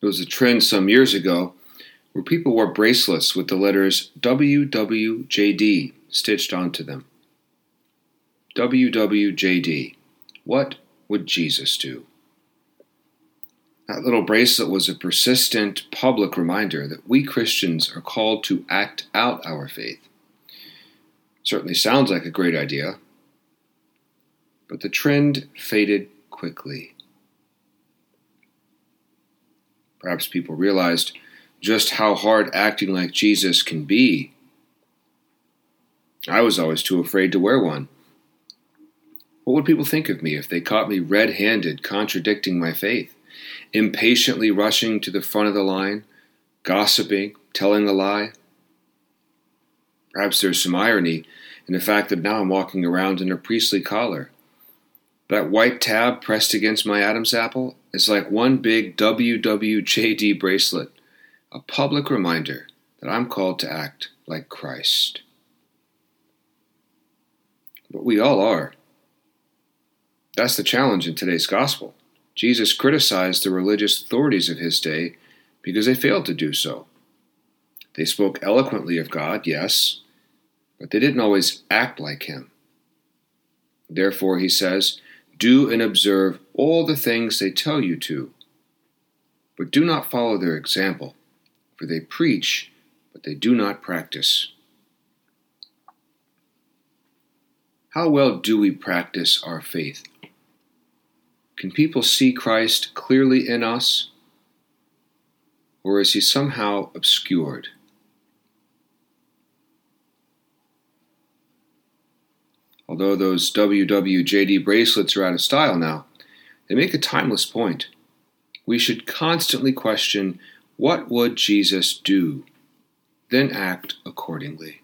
There was a trend some years ago where people wore bracelets with the letters WWJD stitched onto them. WWJD. What would Jesus do? That little bracelet was a persistent public reminder that we Christians are called to act out our faith. Certainly sounds like a great idea, but the trend faded quickly. Perhaps people realized just how hard acting like Jesus can be. I was always too afraid to wear one. What would people think of me if they caught me red handed contradicting my faith, impatiently rushing to the front of the line, gossiping, telling a lie? Perhaps there's some irony in the fact that now I'm walking around in a priestly collar. That white tab pressed against my Adam's apple is like one big WWJD bracelet, a public reminder that I'm called to act like Christ. But we all are. That's the challenge in today's gospel. Jesus criticized the religious authorities of his day because they failed to do so. They spoke eloquently of God, yes, but they didn't always act like him. Therefore, he says, do and observe all the things they tell you to, but do not follow their example, for they preach, but they do not practice. How well do we practice our faith? Can people see Christ clearly in us, or is he somehow obscured? Although those WWJD bracelets are out of style now, they make a timeless point. We should constantly question what would Jesus do, then act accordingly.